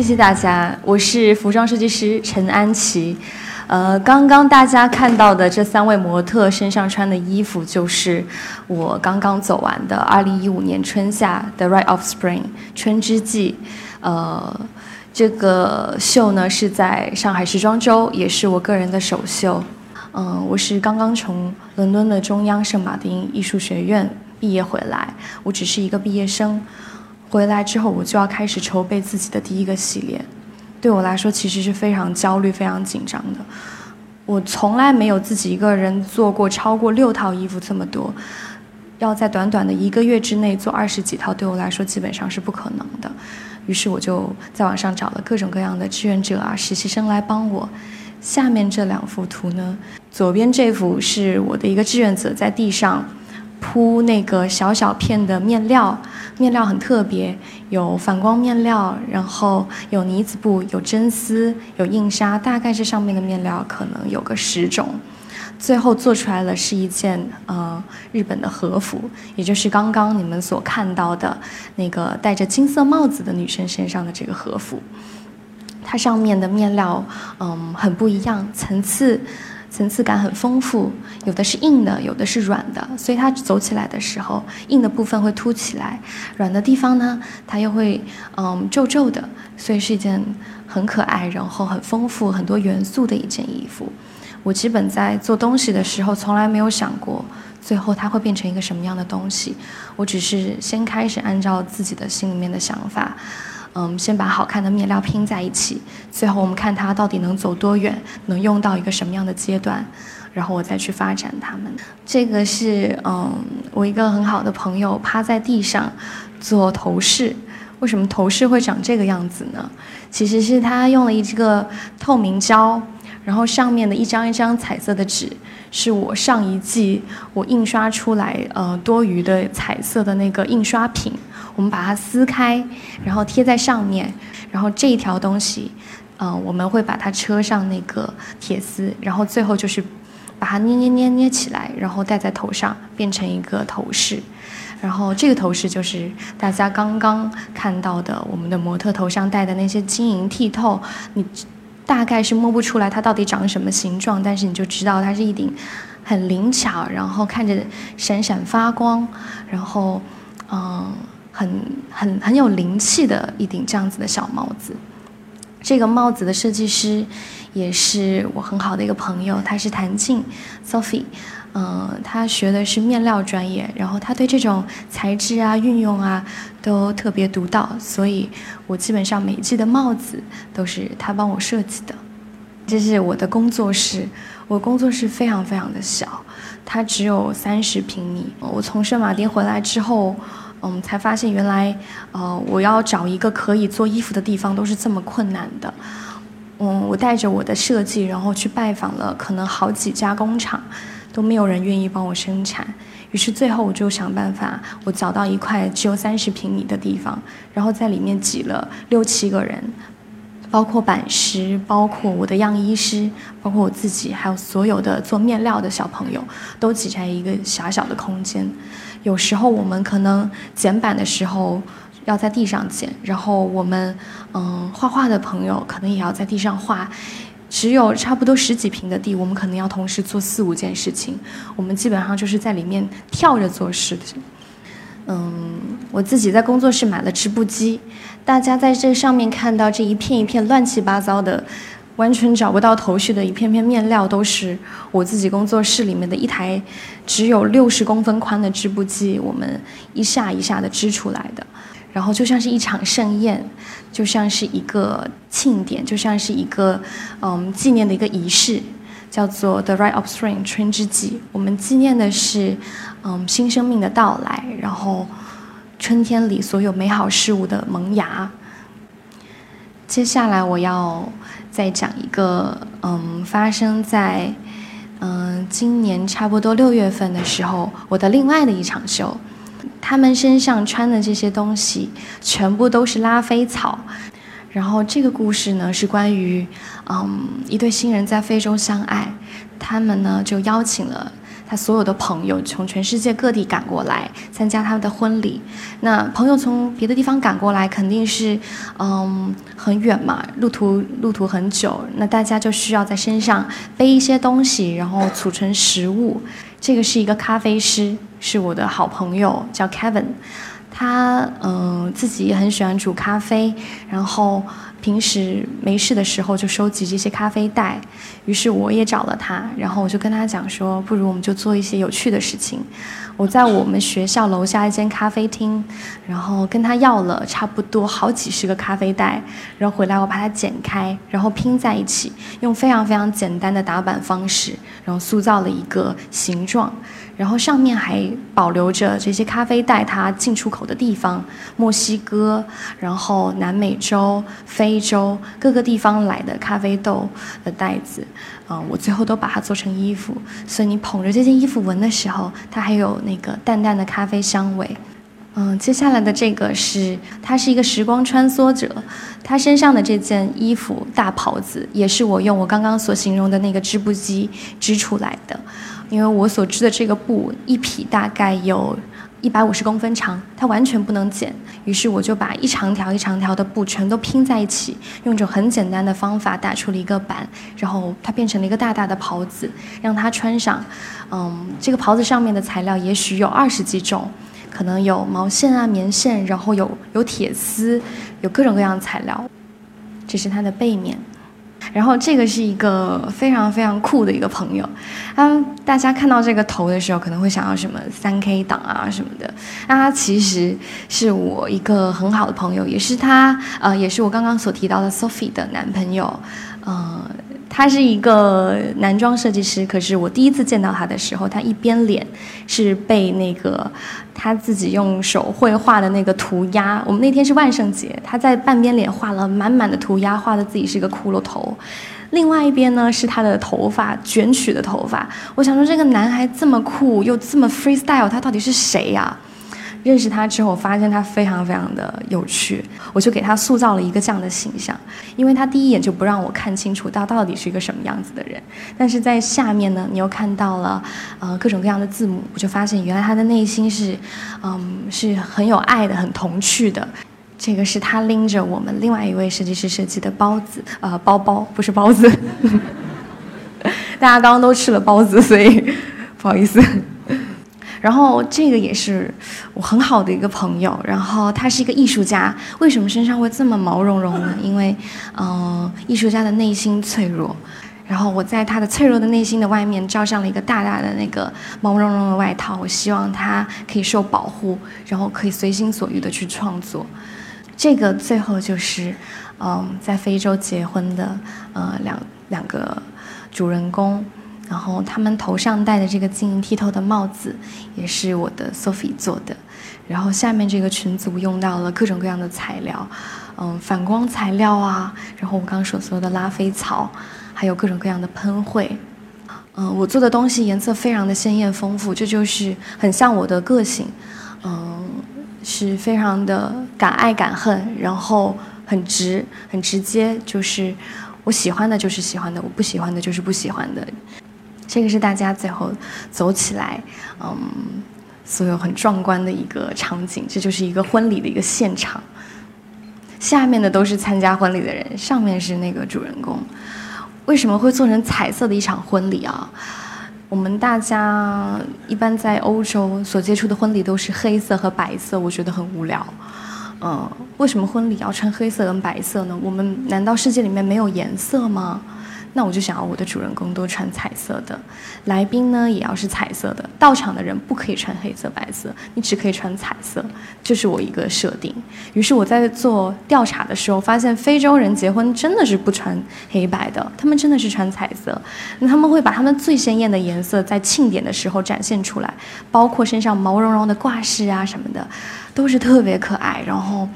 谢谢大家，我是服装设计师陈安琪。呃，刚刚大家看到的这三位模特身上穿的衣服，就是我刚刚走完的2015年春夏的 Right of Spring 春之季。呃，这个秀呢是在上海时装周，也是我个人的首秀。嗯，我是刚刚从伦敦的中央圣马丁艺术学院毕业回来，我只是一个毕业生。回来之后，我就要开始筹备自己的第一个系列。对我来说，其实是非常焦虑、非常紧张的。我从来没有自己一个人做过超过六套衣服这么多，要在短短的一个月之内做二十几套，对我来说基本上是不可能的。于是我就在网上找了各种各样的志愿者啊、实习生来帮我。下面这两幅图呢，左边这幅是我的一个志愿者在地上。铺那个小小片的面料，面料很特别，有反光面料，然后有呢子布，有真丝，有印纱，大概这上面的面料可能有个十种，最后做出来了是一件呃日本的和服，也就是刚刚你们所看到的那个戴着金色帽子的女生身上的这个和服，它上面的面料嗯很不一样，层次。层次感很丰富，有的是硬的，有的是软的，所以它走起来的时候，硬的部分会凸起来，软的地方呢，它又会嗯皱皱的，所以是一件很可爱，然后很丰富、很多元素的一件衣服。我基本在做东西的时候，从来没有想过最后它会变成一个什么样的东西，我只是先开始按照自己的心里面的想法。嗯，先把好看的面料拼在一起，最后我们看它到底能走多远，能用到一个什么样的阶段，然后我再去发展它们。这个是嗯，我一个很好的朋友趴在地上做头饰。为什么头饰会长这个样子呢？其实是他用了一个透明胶，然后上面的一张一张彩色的纸，是我上一季我印刷出来呃多余的彩色的那个印刷品。我们把它撕开，然后贴在上面，然后这一条东西，嗯，我们会把它车上那个铁丝，然后最后就是把它捏捏捏捏起来，然后戴在头上，变成一个头饰。然后这个头饰就是大家刚刚看到的，我们的模特头上戴的那些晶莹剔透，你大概是摸不出来它到底长什么形状，但是你就知道它是一顶很灵巧，然后看着闪闪发光，然后，嗯。很很很有灵气的一顶这样子的小帽子，这个帽子的设计师也是我很好的一个朋友，他是谭静，Sophie，嗯，他学的是面料专业，然后他对这种材质啊、运用啊都特别独到，所以我基本上每一季的帽子都是他帮我设计的。这是我的工作室，我工作室非常非常的小，它只有三十平米。我从圣马丁回来之后。嗯，才发现原来，呃，我要找一个可以做衣服的地方都是这么困难的。嗯，我带着我的设计，然后去拜访了可能好几家工厂，都没有人愿意帮我生产。于是最后我就想办法，我找到一块只有三十平米的地方，然后在里面挤了六七个人，包括版师，包括我的样衣师，包括我自己，还有所有的做面料的小朋友，都挤在一个狭小的空间。有时候我们可能剪板的时候要在地上剪，然后我们嗯画画的朋友可能也要在地上画，只有差不多十几平的地，我们可能要同时做四五件事情，我们基本上就是在里面跳着做事情。嗯，我自己在工作室买了织布机，大家在这上面看到这一片一片乱七八糟的。完全找不到头绪的一片片面料，都是我自己工作室里面的一台只有六十公分宽的织布机，我们一下一下的织出来的。然后就像是一场盛宴，就像是一个庆典，就像是一个嗯纪念的一个仪式，叫做 The Right of Spring 春之祭。我们纪念的是嗯新生命的到来，然后春天里所有美好事物的萌芽。接下来我要。再讲一个，嗯，发生在，嗯，今年差不多六月份的时候，我的另外的一场秀，他们身上穿的这些东西全部都是拉菲草，然后这个故事呢是关于，嗯，一对新人在非洲相爱，他们呢就邀请了他所有的朋友从全世界各地赶过来参加他们的婚礼。那朋友从别的地方赶过来，肯定是，嗯，很远嘛，路途路途很久。那大家就需要在身上背一些东西，然后储存食物。这个是一个咖啡师，是我的好朋友，叫 Kevin。他嗯自己也很喜欢煮咖啡，然后。平时没事的时候就收集这些咖啡袋，于是我也找了他，然后我就跟他讲说，不如我们就做一些有趣的事情。我在我们学校楼下一间咖啡厅，然后跟他要了差不多好几十个咖啡袋，然后回来我把它剪开，然后拼在一起，用非常非常简单的打板方式，然后塑造了一个形状。然后上面还保留着这些咖啡袋它进出口的地方，墨西哥，然后南美洲、非洲各个地方来的咖啡豆的袋子，嗯，我最后都把它做成衣服，所以你捧着这件衣服闻的时候，它还有那个淡淡的咖啡香味。嗯，接下来的这个是，它是一个时光穿梭者，他身上的这件衣服大袍子也是我用我刚刚所形容的那个织布机织出来的。因为我所织的这个布一匹大概有一百五十公分长，它完全不能剪，于是我就把一长条一长条的布全都拼在一起，用一种很简单的方法打出了一个板，然后它变成了一个大大的袍子，让它穿上。嗯，这个袍子上面的材料也许有二十几种，可能有毛线啊、棉线，然后有有铁丝，有各种各样的材料。这是它的背面。然后这个是一个非常非常酷的一个朋友，他，大家看到这个头的时候可能会想到什么三 K 党啊什么的，那他其实是我一个很好的朋友，也是他呃也是我刚刚所提到的 Sophie 的男朋友，呃。他是一个男装设计师，可是我第一次见到他的时候，他一边脸是被那个他自己用手绘画的那个涂鸦。我们那天是万圣节，他在半边脸画了满满的涂鸦，画的自己是一个骷髅头。另外一边呢是他的头发卷曲的头发。我想说，这个男孩这么酷又这么 freestyle，他到底是谁呀？认识他之后，发现他非常非常的有趣，我就给他塑造了一个这样的形象。因为他第一眼就不让我看清楚他到底是一个什么样子的人，但是在下面呢，你又看到了呃各种各样的字母，我就发现原来他的内心是，嗯，是很有爱的，很童趣的。这个是他拎着我们另外一位设计师设计的包子，呃，包包不是包子，大家刚刚都吃了包子，所以不好意思。然后这个也是我很好的一个朋友，然后他是一个艺术家。为什么身上会这么毛茸茸呢？因为，嗯，艺术家的内心脆弱。然后我在他的脆弱的内心的外面罩上了一个大大的那个毛茸茸的外套。我希望他可以受保护，然后可以随心所欲的去创作。这个最后就是，嗯，在非洲结婚的呃两两个主人公。然后他们头上戴的这个晶莹剔透的帽子，也是我的 Sophie 做的。然后下面这个裙子我用到了各种各样的材料，嗯，反光材料啊，然后我刚刚所说的拉菲草，还有各种各样的喷绘。嗯，我做的东西颜色非常的鲜艳丰富，这就是很像我的个性。嗯，是非常的敢爱敢恨，然后很直很直接，就是我喜欢的就是喜欢的，我不喜欢的就是不喜欢的。这个是大家最后走起来，嗯，所有很壮观的一个场景。这就是一个婚礼的一个现场。下面的都是参加婚礼的人，上面是那个主人公。为什么会做成彩色的一场婚礼啊？我们大家一般在欧洲所接触的婚礼都是黑色和白色，我觉得很无聊。嗯，为什么婚礼要穿黑色跟白色呢？我们难道世界里面没有颜色吗？那我就想要我的主人公都穿彩色的，来宾呢也要是彩色的，到场的人不可以穿黑色、白色，你只可以穿彩色，这是我一个设定。于是我在做调查的时候，发现非洲人结婚真的是不穿黑白的，他们真的是穿彩色。那他们会把他们最鲜艳的颜色在庆典的时候展现出来，包括身上毛茸茸的挂饰啊什么的。都是特别可爱，然后，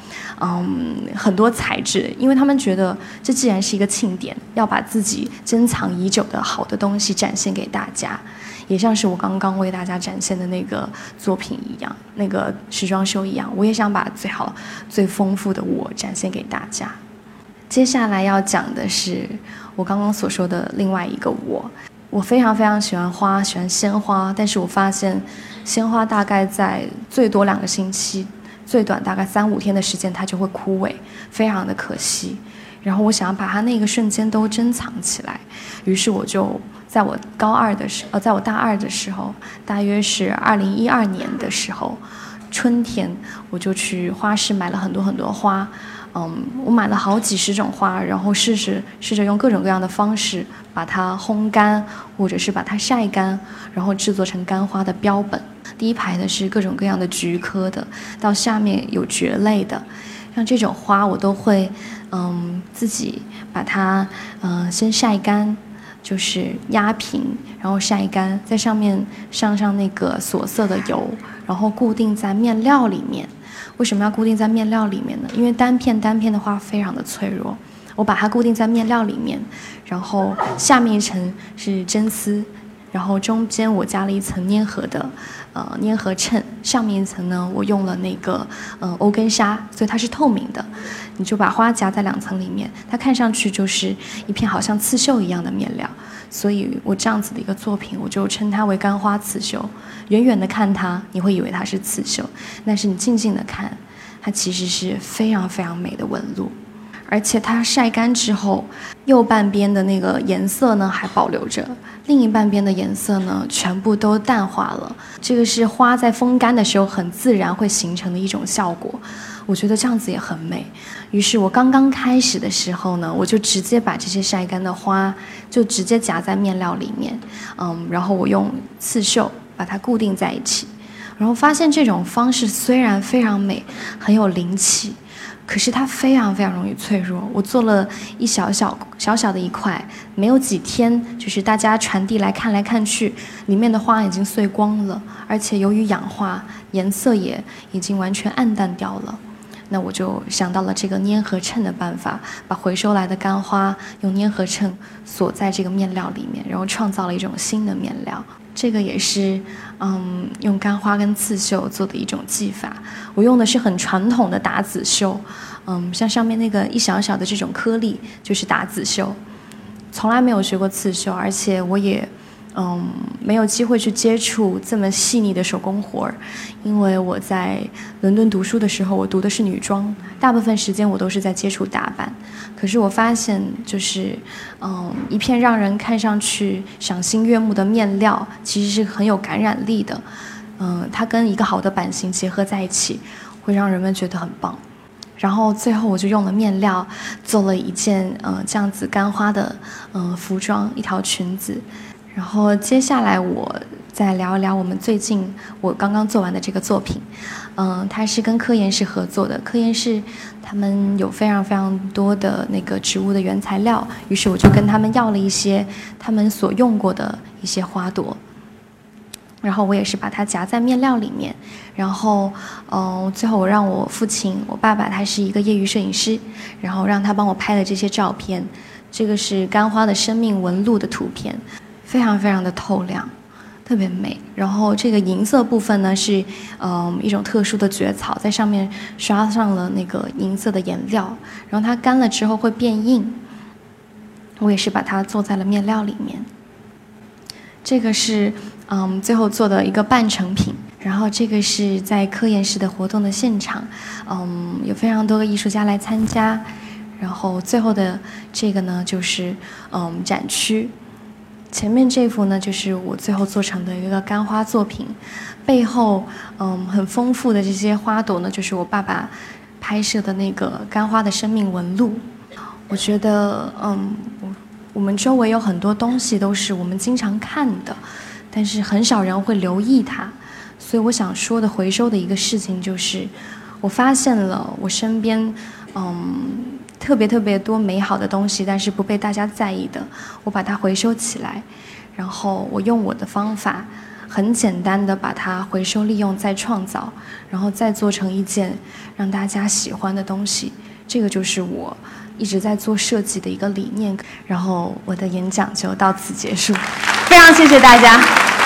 嗯，很多材质，因为他们觉得这既然是一个庆典，要把自己珍藏已久的好的东西展现给大家，也像是我刚刚为大家展现的那个作品一样，那个时装秀一样，我也想把最好、最丰富的我展现给大家。接下来要讲的是我刚刚所说的另外一个我。我非常非常喜欢花，喜欢鲜花，但是我发现鲜花大概在最多两个星期，最短大概三五天的时间它就会枯萎，非常的可惜。然后我想要把它那个瞬间都珍藏起来，于是我就在我高二的时，呃，在我大二的时候，大约是二零一二年的时候，春天我就去花市买了很多很多花，嗯，我买了好几十种花，然后试试试着用各种各样的方式把它烘干，或者是把它晒干，然后制作成干花的标本。第一排的是各种各样的菊科的，到下面有蕨类的。像这种花，我都会，嗯，自己把它，嗯，先晒干，就是压平，然后晒干，在上面上上那个锁色的油，然后固定在面料里面。为什么要固定在面料里面呢？因为单片单片的花非常的脆弱，我把它固定在面料里面，然后下面一层是真丝。然后中间我加了一层粘合的，呃，粘合衬。上面一层呢，我用了那个，呃，欧根纱，所以它是透明的。你就把花夹在两层里面，它看上去就是一片好像刺绣一样的面料。所以我这样子的一个作品，我就称它为干花刺绣。远远的看它，你会以为它是刺绣，但是你静静的看，它其实是非常非常美的纹路。而且它晒干之后，右半边的那个颜色呢还保留着，另一半边的颜色呢全部都淡化了。这个是花在风干的时候很自然会形成的一种效果，我觉得这样子也很美。于是我刚刚开始的时候呢，我就直接把这些晒干的花就直接夹在面料里面，嗯，然后我用刺绣把它固定在一起，然后发现这种方式虽然非常美，很有灵气。可是它非常非常容易脆弱。我做了一小小小小的一块，没有几天，就是大家传递来看来看去，里面的花已经碎光了，而且由于氧化，颜色也已经完全暗淡掉了。那我就想到了这个粘合衬的办法，把回收来的干花用粘合衬锁在这个面料里面，然后创造了一种新的面料。这个也是，嗯，用干花跟刺绣做的一种技法。我用的是很传统的打籽绣，嗯，像上面那个一小小的这种颗粒就是打籽绣。从来没有学过刺绣，而且我也。嗯，没有机会去接触这么细腻的手工活儿，因为我在伦敦读书的时候，我读的是女装，大部分时间我都是在接触打扮。可是我发现，就是嗯，一片让人看上去赏心悦目的面料，其实是很有感染力的。嗯，它跟一个好的版型结合在一起，会让人们觉得很棒。然后最后我就用了面料做了一件嗯这样子干花的嗯服装，一条裙子。然后接下来我再聊一聊我们最近我刚刚做完的这个作品，嗯，它是跟科研室合作的，科研室他们有非常非常多的那个植物的原材料，于是我就跟他们要了一些他们所用过的一些花朵，然后我也是把它夹在面料里面，然后嗯，最后我让我父亲，我爸爸他是一个业余摄影师，然后让他帮我拍了这些照片，这个是干花的生命纹路的图片。非常非常的透亮，特别美。然后这个银色部分呢是，嗯，一种特殊的蕨草，在上面刷上了那个银色的颜料，然后它干了之后会变硬。我也是把它做在了面料里面。这个是，嗯，最后做的一个半成品。然后这个是在科研室的活动的现场，嗯，有非常多的艺术家来参加。然后最后的这个呢就是，嗯，展区。前面这幅呢，就是我最后做成的一个干花作品，背后嗯很丰富的这些花朵呢，就是我爸爸拍摄的那个干花的生命纹路。我觉得嗯，我们周围有很多东西都是我们经常看的，但是很少人会留意它。所以我想说的回收的一个事情就是，我发现了我身边嗯。特别特别多美好的东西，但是不被大家在意的，我把它回收起来，然后我用我的方法，很简单的把它回收利用再创造，然后再做成一件让大家喜欢的东西。这个就是我一直在做设计的一个理念。然后我的演讲就到此结束，非常谢谢大家。